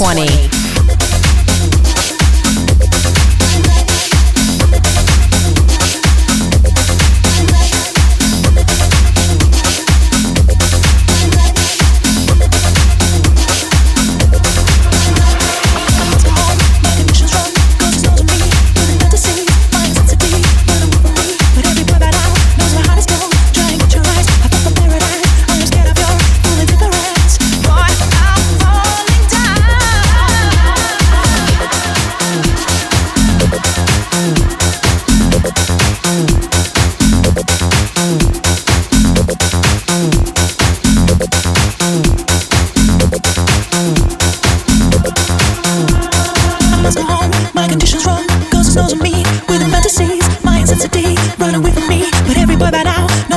20.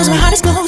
DJ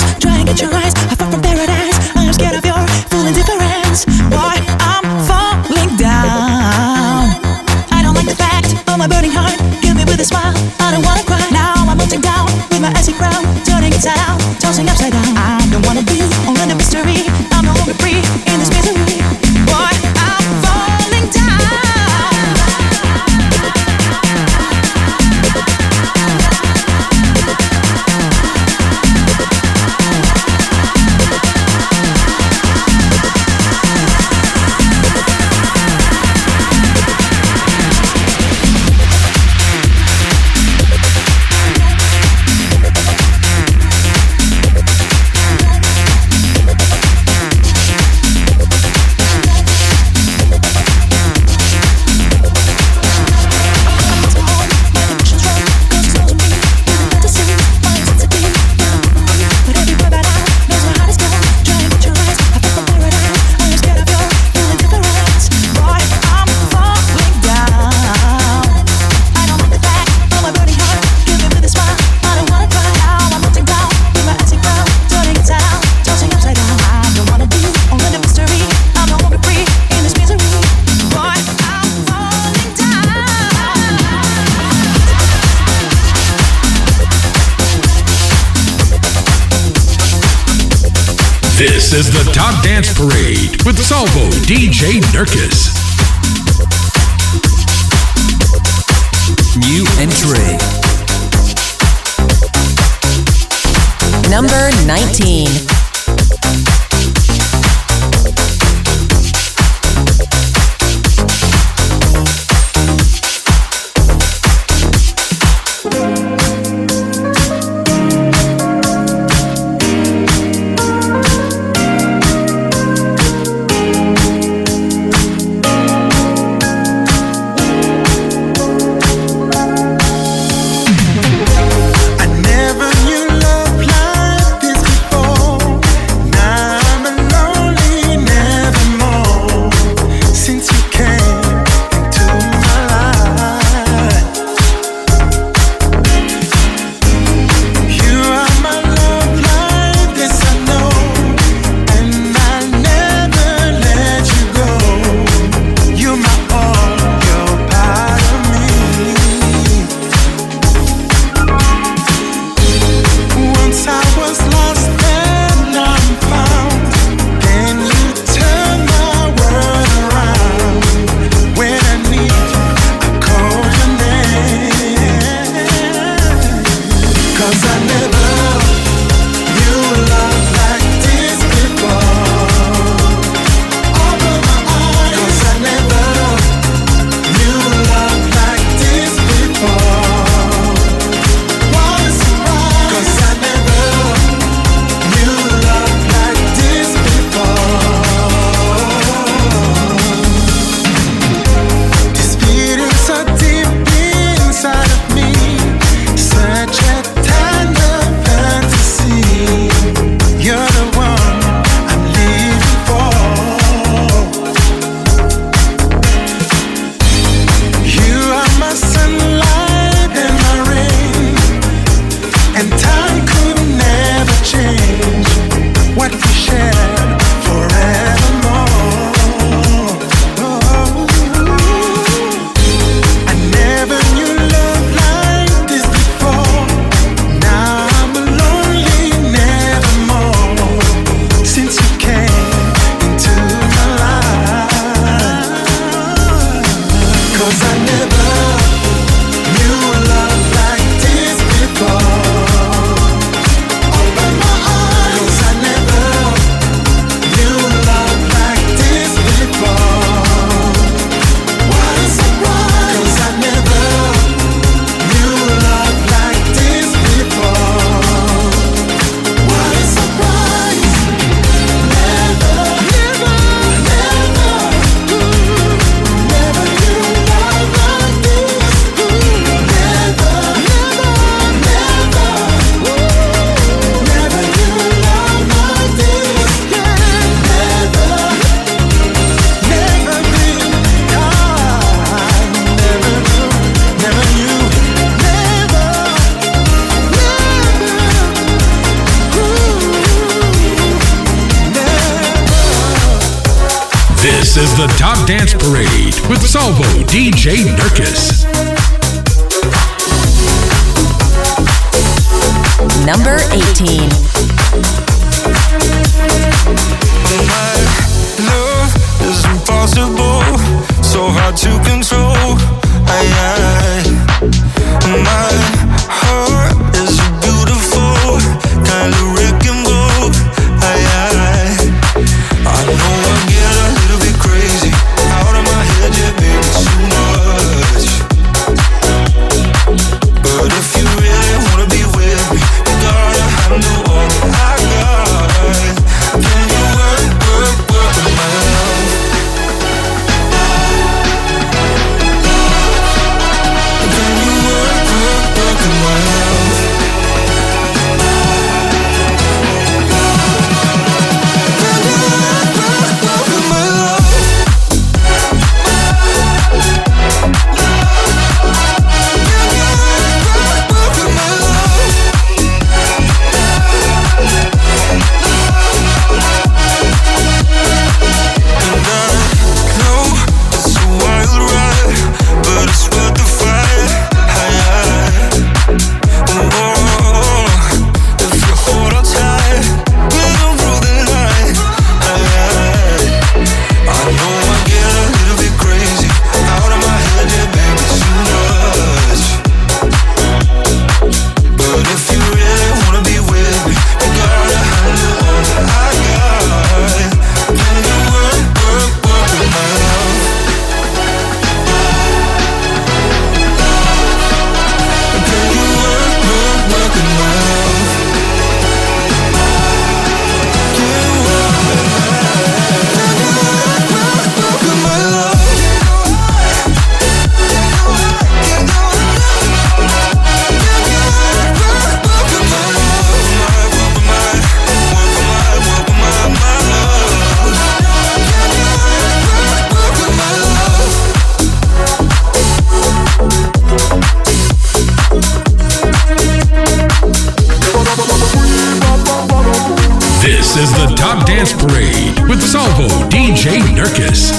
This is the Top Dance Parade with Salvo DJ Nurkis.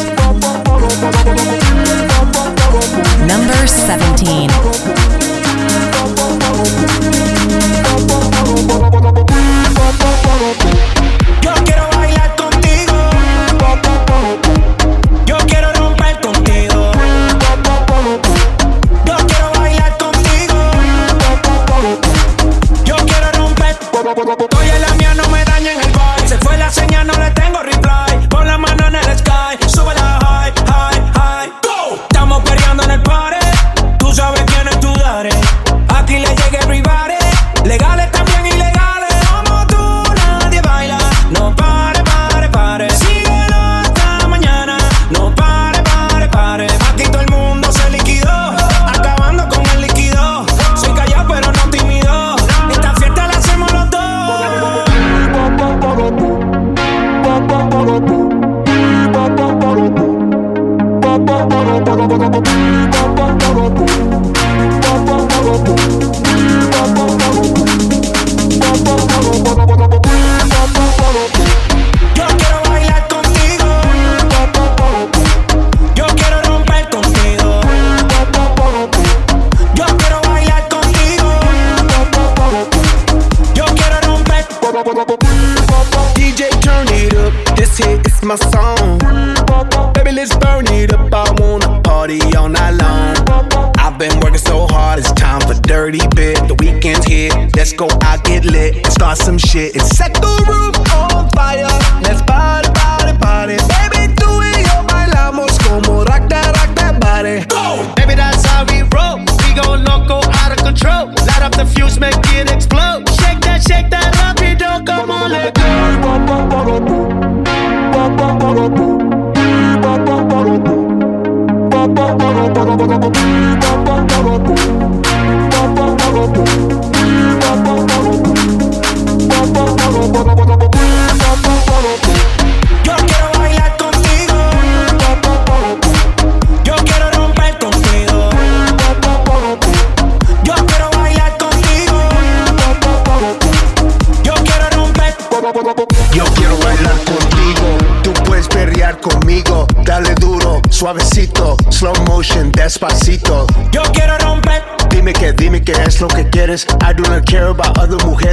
Number 17. oh you.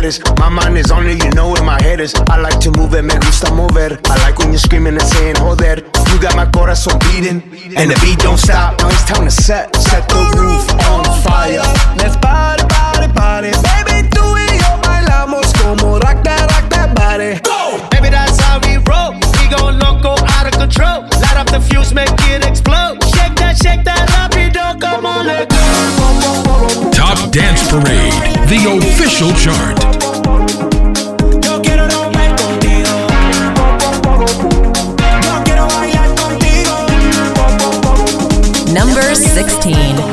mujeres. My mind is only—you know where my head is. I like to move it, me gusta mover. I like when you're screaming and saying, joder. You got my corazón beating, and the beat don't stop. Now it's time to set, set the roof on fire. Let's party, party, party. Baby, tú y yo bailamos como rock that, rock that body. Go! Baby, that's how we roll. We gon' loco, out of control. Light up the fuse, make it explode. Shake that, shake that up. Top Dance Parade, the official chart. number 16.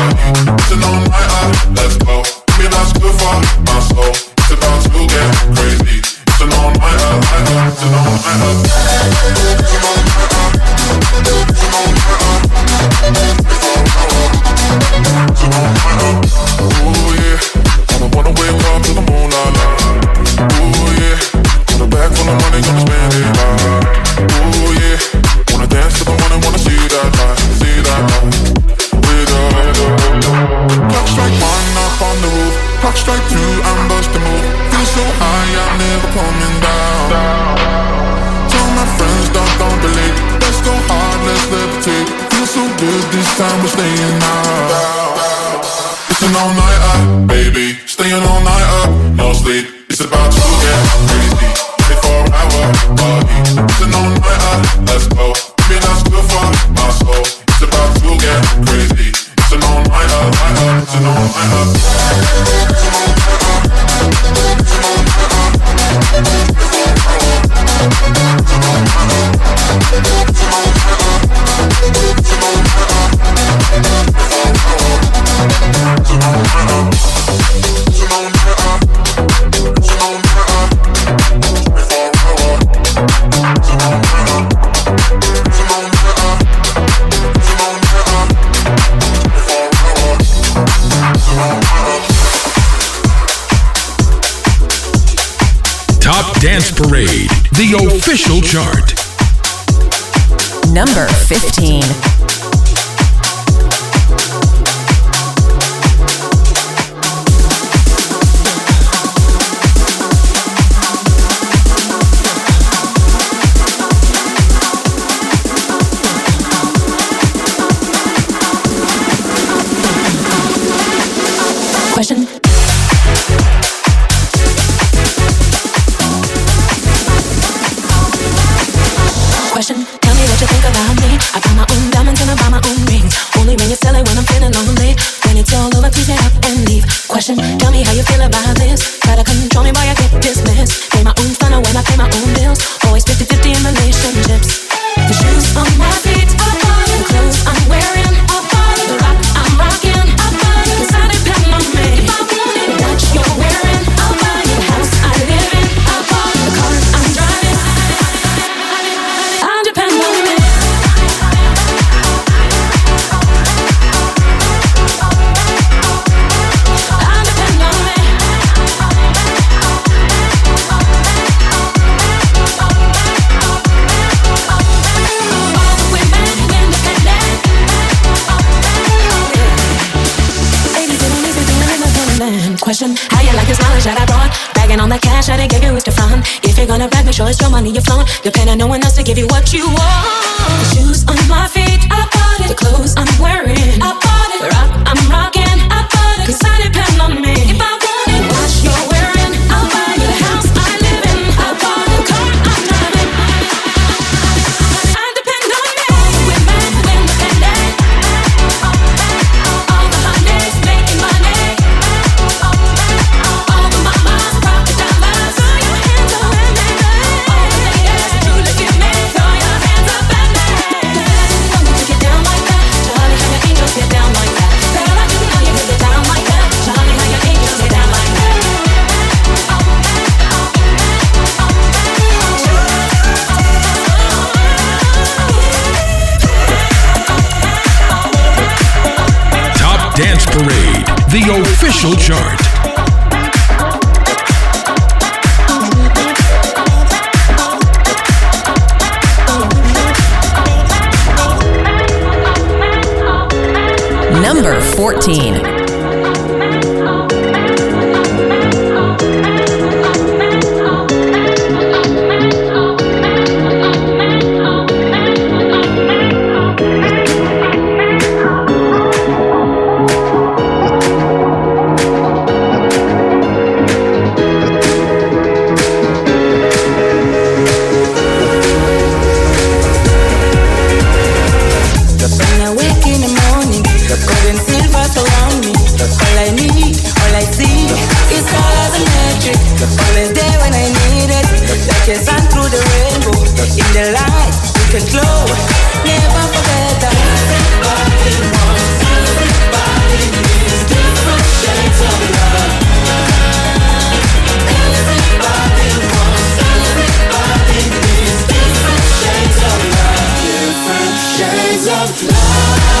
to numb Dance Parade, the official chart. Number 15. no one else to give you what official chart. Number 14. of love.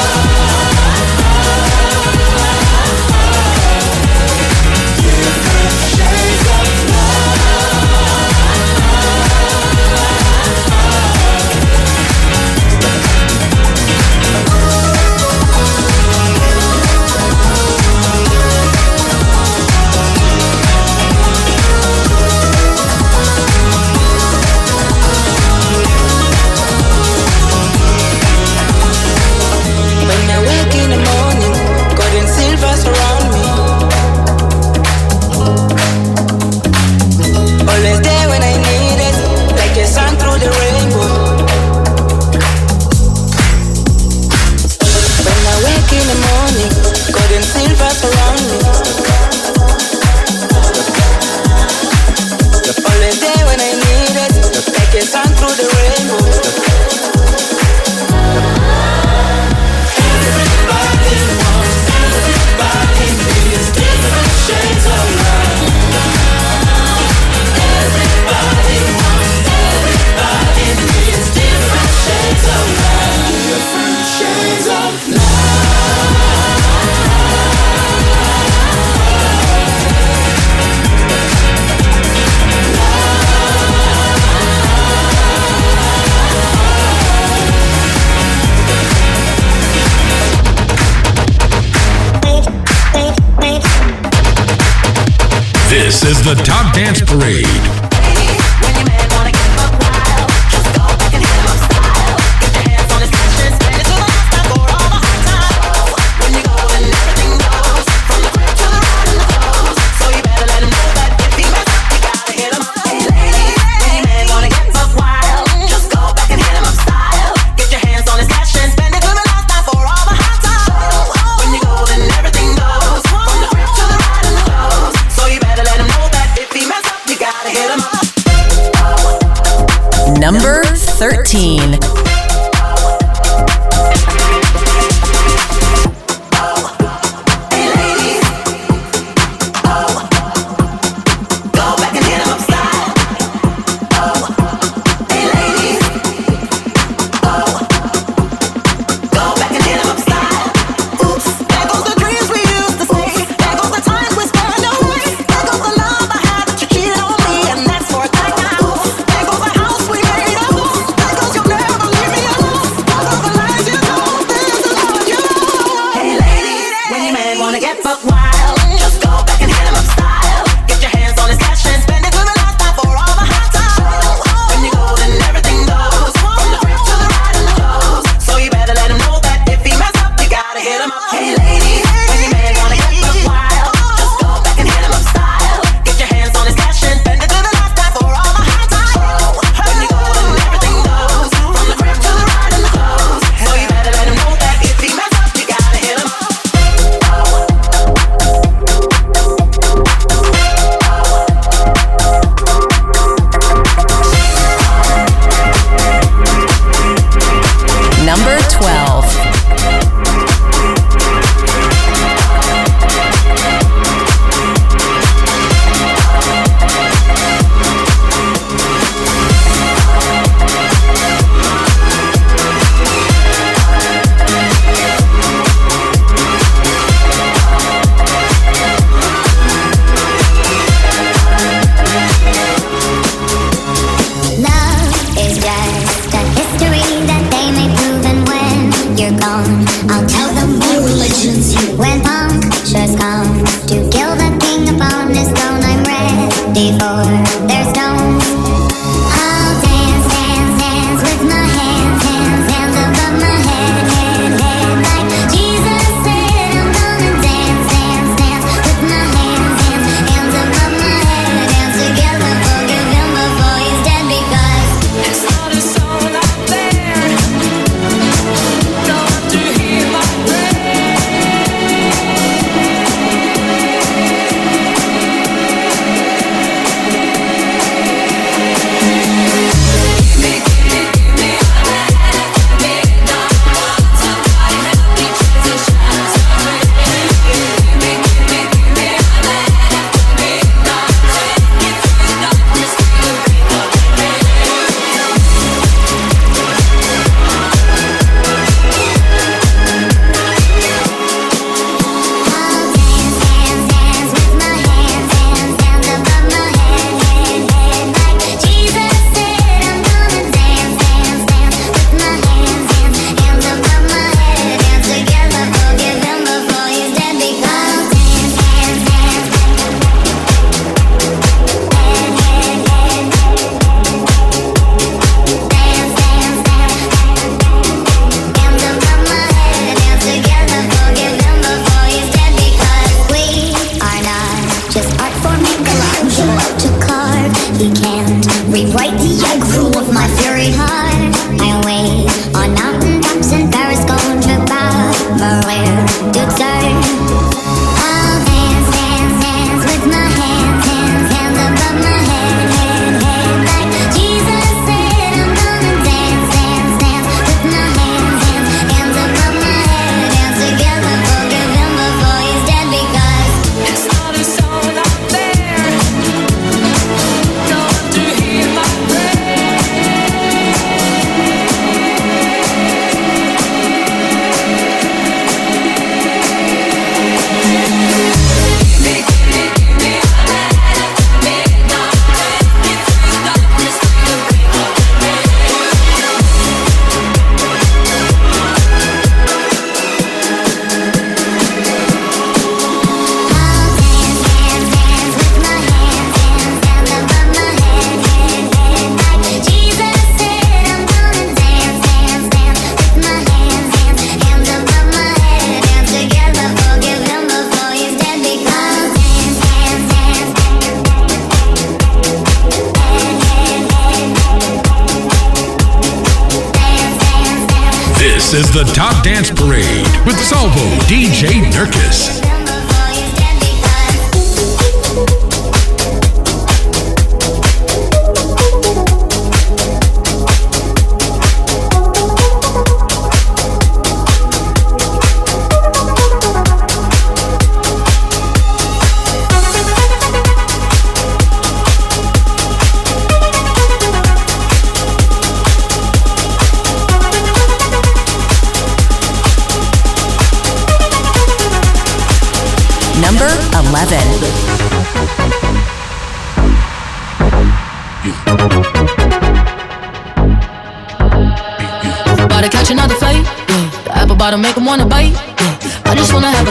can rewrite the egg rule of my fury heart.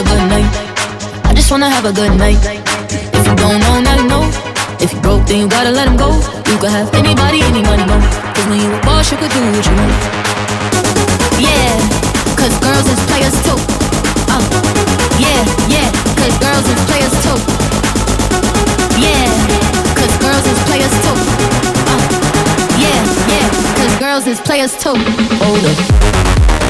A good night. I just wanna have a good night. If you don't know, now you know. If you broke, then you gotta let him go. You could have anybody, any money, mo. Cause when you a boss, you could do what you want. Yeah, cause girls is players too. Uh, yeah, yeah, cause girls is players too. Yeah, cause girls is players too. Uh, yeah, yeah, cause girls is players too. Hold up.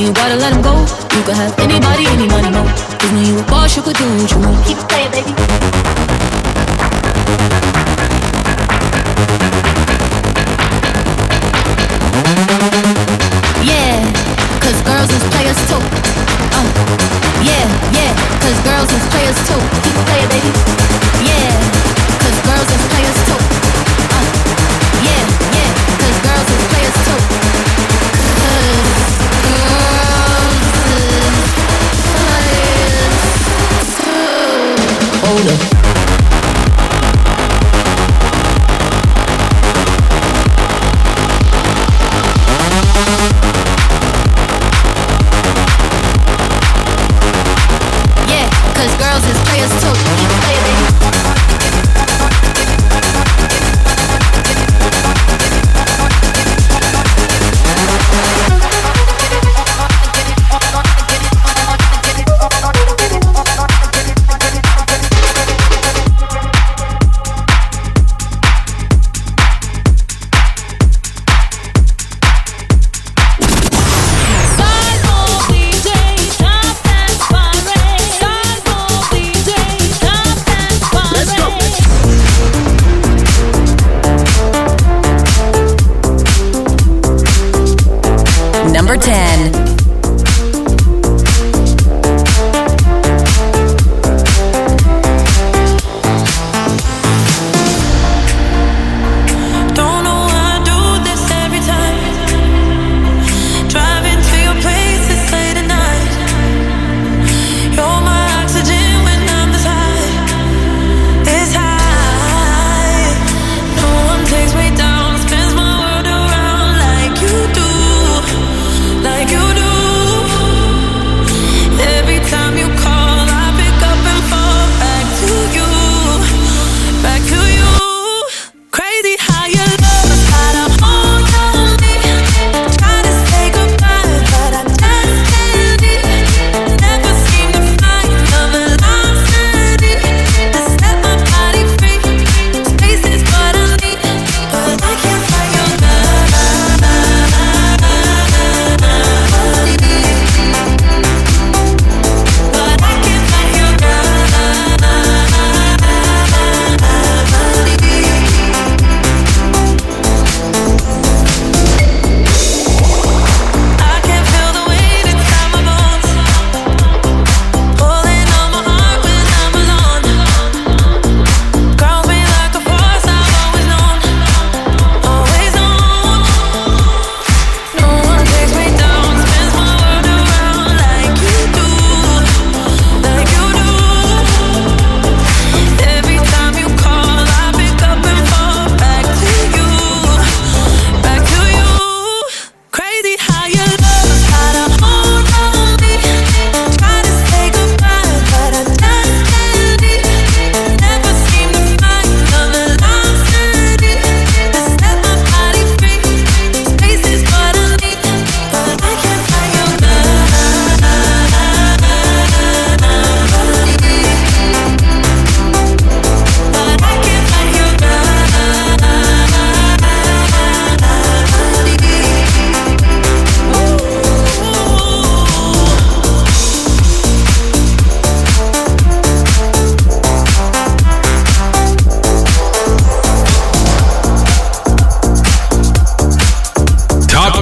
If you gotta let him go. You could have anybody, any money, no. Cause when you a boss, you could do what you want. Keep playing, baby.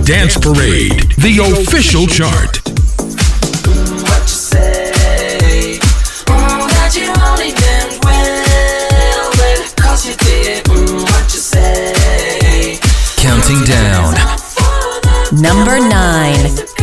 Dance Parade, the official chart. Counting down. Number 9.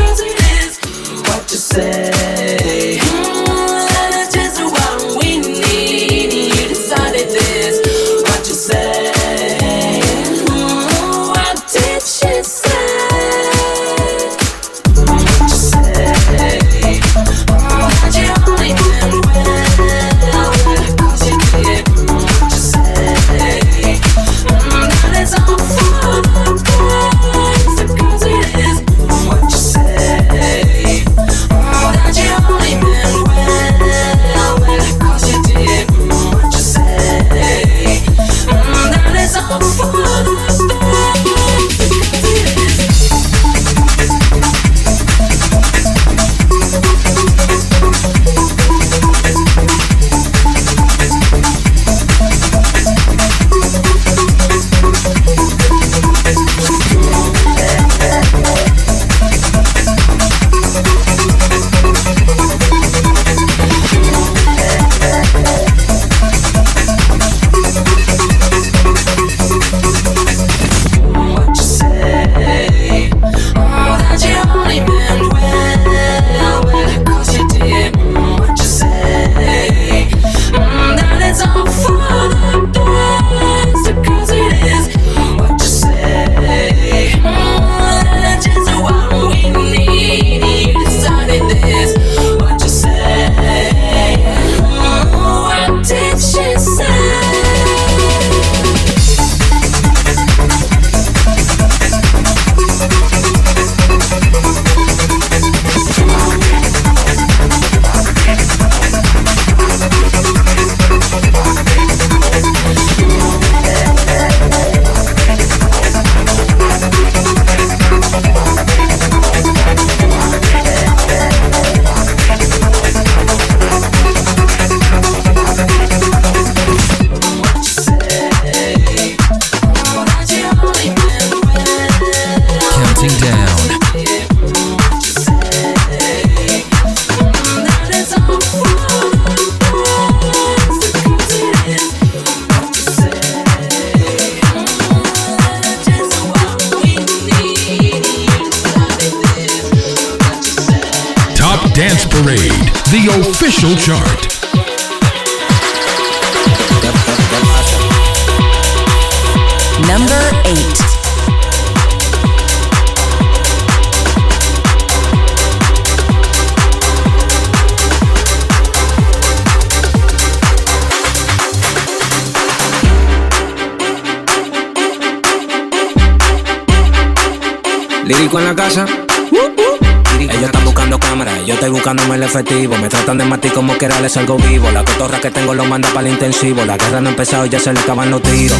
Me tratan de matar como que les algo vivo. La cotorra que tengo lo manda para el intensivo. La guerra no ha empezado, ya se le acaban los tiros.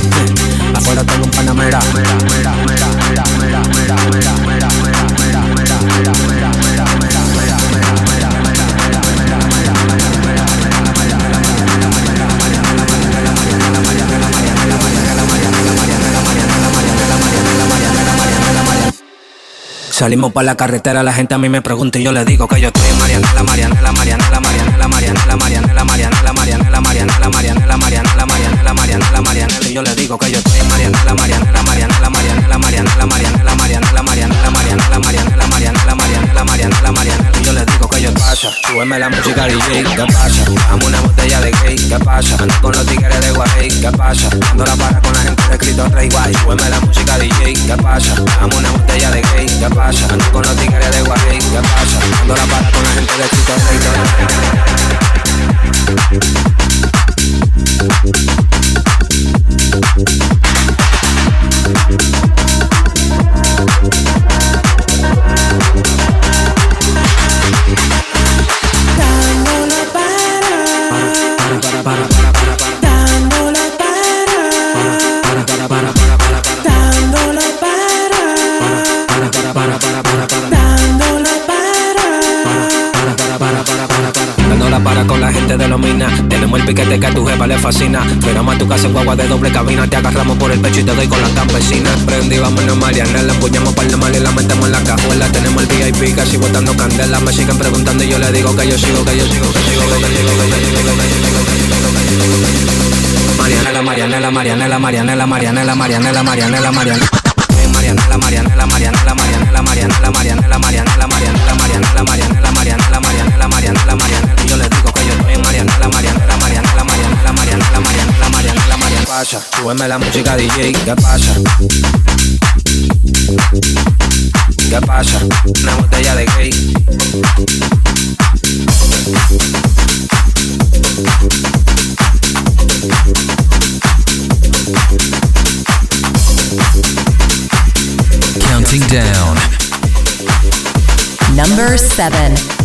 Afuera tengo un panamera. Salimos para la carretera, la gente a mí me pregunta y yo le digo que yo estoy en Mariana, la Mariana, la Mariana, la Mariana, la Mariana, la Mariana, la Mariana, la Mariana, la Mariana, la Mariana, la Mariana, la Mariana, la Mariana, la Mariana, y yo le digo que yo estoy en Mariana, la Mariana, la Mariana, la Mariana, la Mariana, la Mariana, la Mariana, la Mariana, la Mariana, la Mariana, la Mariana, la Mariana, la Mariana, la Mariana, y yo pasa, súbeme la música DJ, ¿qué pasa? Dame una botella de gay, ¿qué pasa? Ando con los tigres de Guay, ¿qué pasa? Ando la para con la gente de escrito Rey Guay, súbeme la música DJ, ¿qué pasa? Dame una botella de gay, ¿qué pasa? Ando con los tigres de Guay, ¿qué pasa? Ando la para con la gente de escrito con la gente de los minas. Tenemos el piquete que a tu jefa le fascina. Frenamos a tu casa en guagua de doble cabina. Te agarramos por el pecho y te doy con la campesina. Prendí, vámonos Mariana. La empuñamos para el mal y la metemos en la cajuela. Tenemos el VIP casi botando candela. Me siguen preguntando y yo le digo que yo sigo, que yo sigo, que sigo, que sigo, que sigo, que Marianela, Marianela, Marianela, Marianela, Marianela, Marianela, Marianela, Marianela, Marianela, Marianela, Marianela, Marianela, yo le digo pasa, súbeme la música DJ, ¿qué pasa? ¿Qué pasa? Una botella de gay. Counting down. Number 7.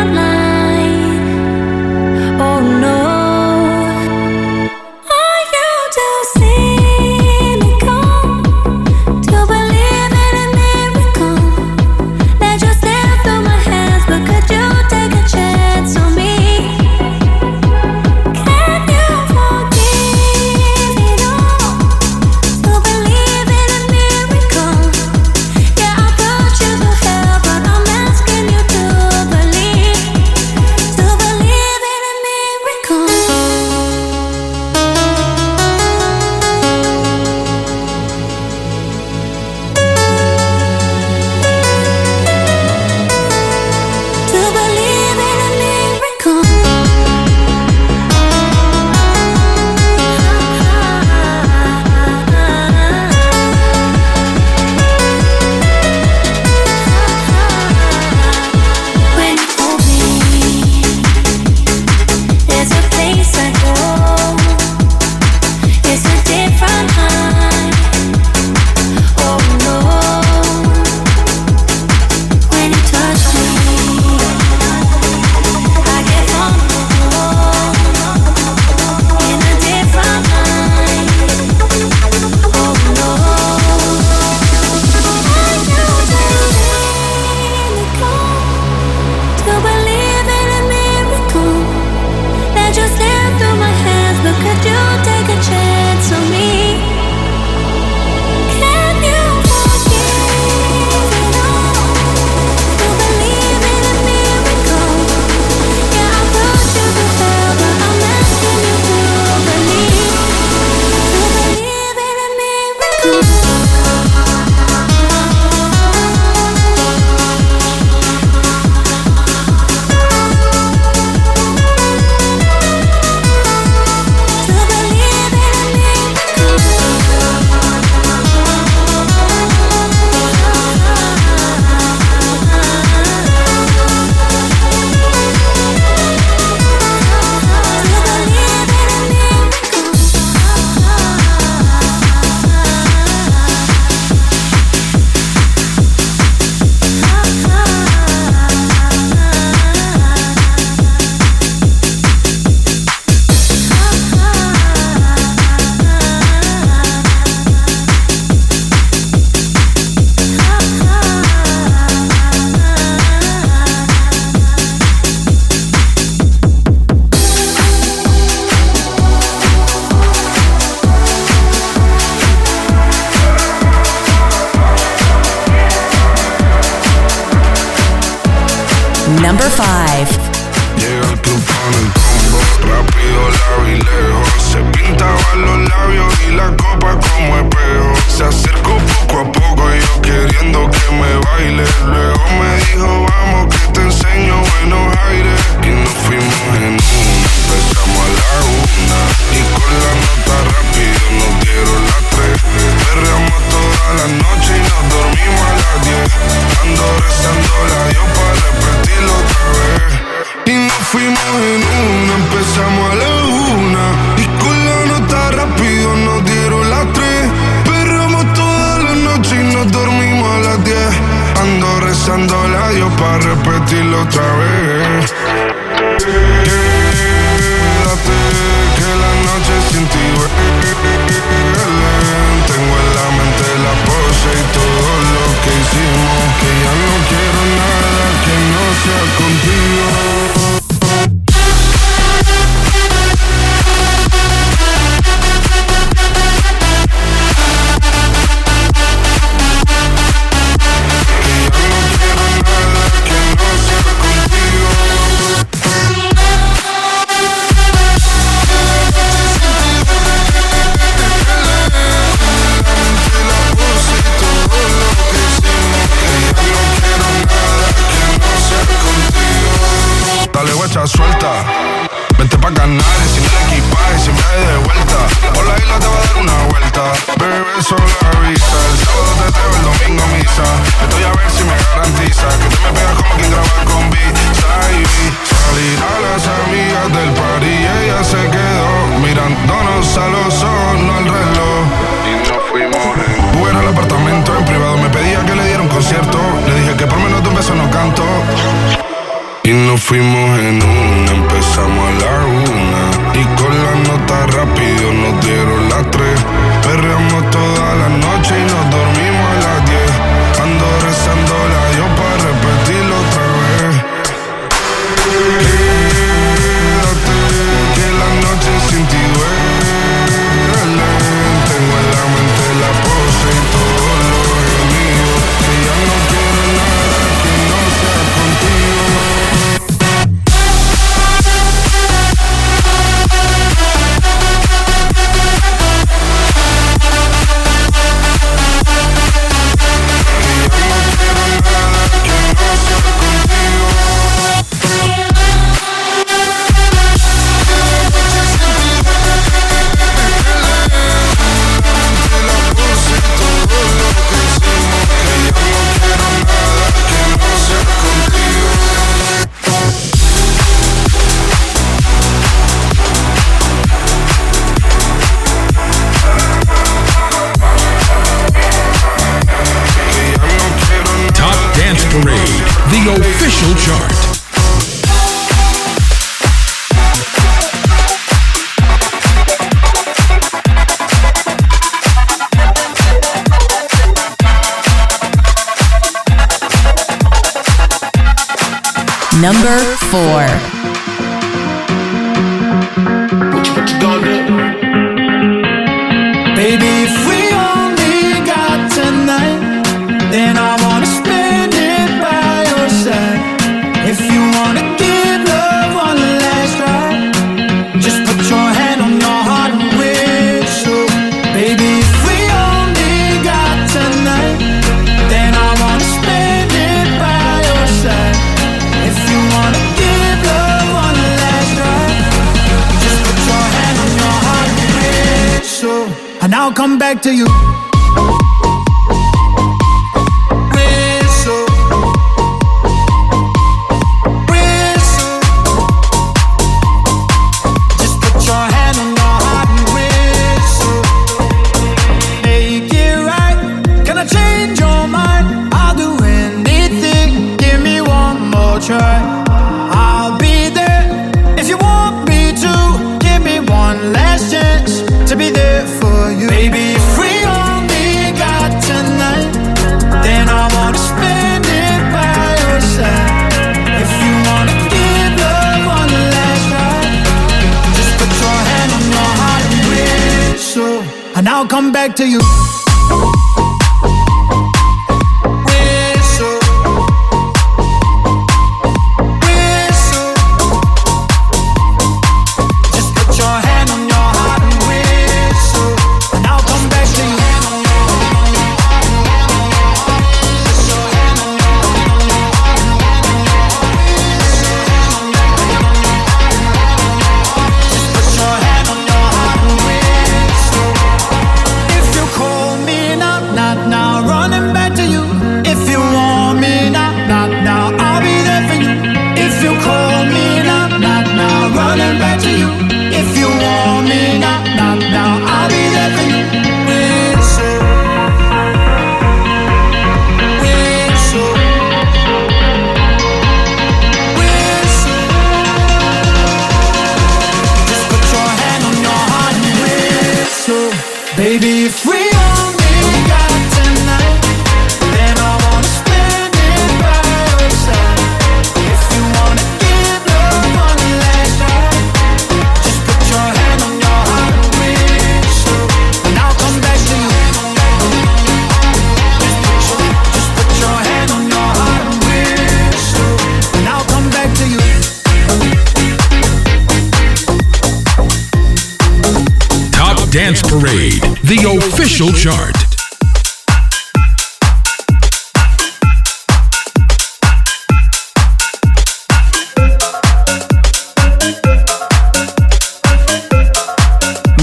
Parade, the official chart.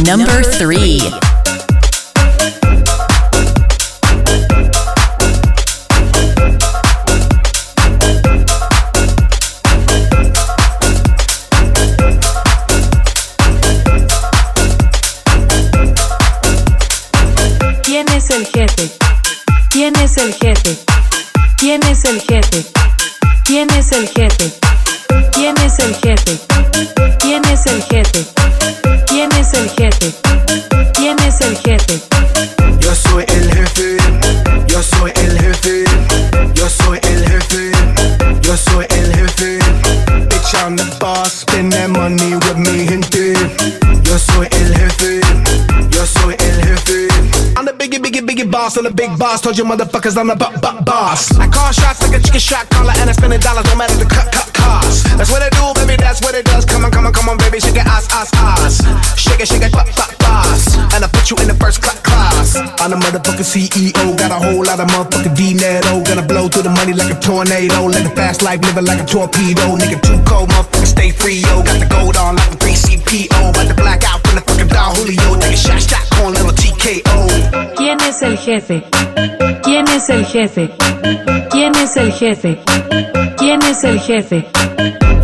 Number three. Boss, I'm the big boss. Told you motherfuckers I'm the b- b- boss. I call shots like a chicken shot caller, and I spend the dollars, no matter the cut, cut cost. That's what I do, baby, that's what it does. Come on, come on, come on, baby, shake it, ass, ass, ass. Shake it, shake it, pop, pop, boss. And I put you in the first cl- class. I'm the motherfucking CEO, got a whole lot of motherfucking dinero. Gonna blow through the money like a tornado. Live a fast life, living like a torpedo. Nigga, too cold, motherfucker, stay free, yo. Got the gold on like a 3CPO. About to black out ¿Quién es el jefe? ¿Quién es el jefe? ¿Quién es el jefe? ¿Quién es el jefe?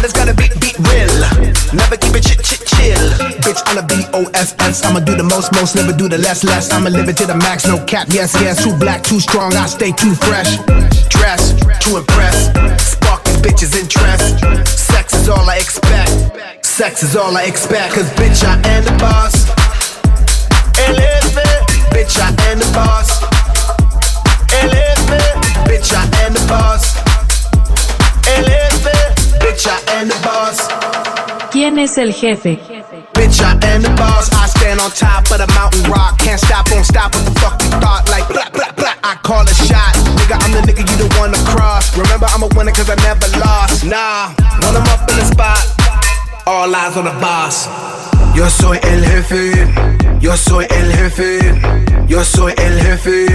And it's got a beat, beat real. Never keep it chit, chit, chill. Bitch, I'm a B-O-S-S. I'ma do the most, most, never do the less, less. I'ma live it to the max, no cap. Yes, yes. Too black, too strong. I stay too fresh. Dress to impress. Spark these bitches' interest. Sex is all I expect. Sex is all I expect. Cause bitch, I am the boss. LF, bitch, I am the boss. LF, bitch, I am the boss. Bitch, I am the boss. ¿Quién es el jefe? Bitch, I am the boss. I stand on top of the mountain rock. Can't stop, won't stop. What the fuck you thought? Like, blah, blah, blah. I call a shot. Nigga, I'm the nigga you the one to cross. Remember, I'm a winner cause I never lost. Nah, when I'm up in the spot, all eyes on the boss. Yo soy el jefe. Yo soy el jefe. Yo soy el jefe.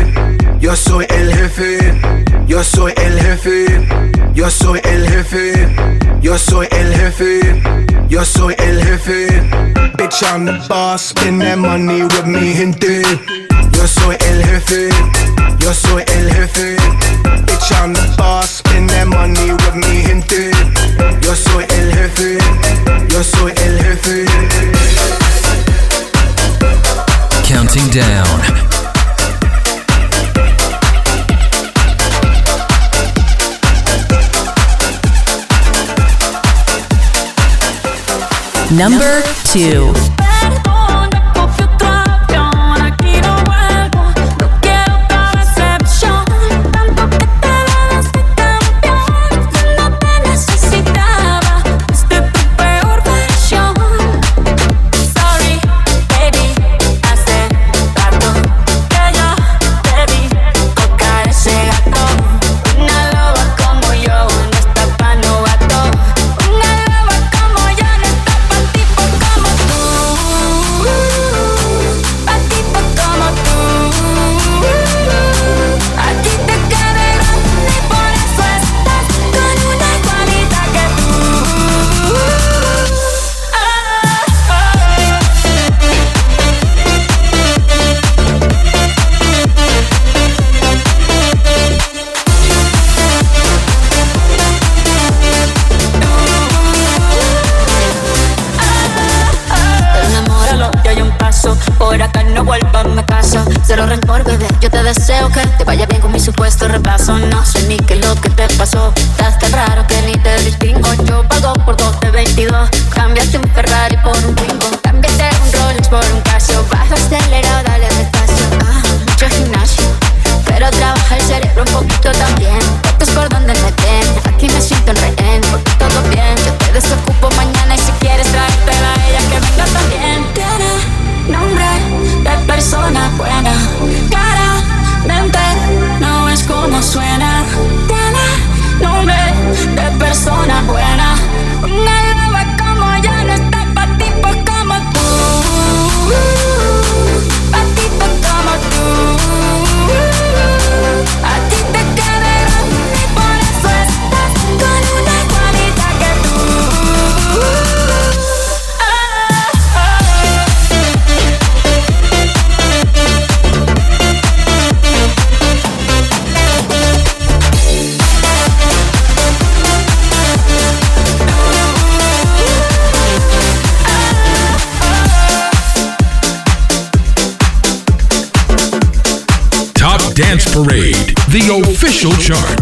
Yo soy el jefe. Yo soy el jefe. Yo soy el jefe. Yo soy el jefe. Yo soy el jefe. Bitch, I'm the boss. Spend that money with me, gente. Yo soy el jefe. Yo soy el jefe. Bitch, I'm the boss. Spend that money with me, gente. Yo soy el jefe. Yo soy el jefe. Counting down. Number 2. Chart.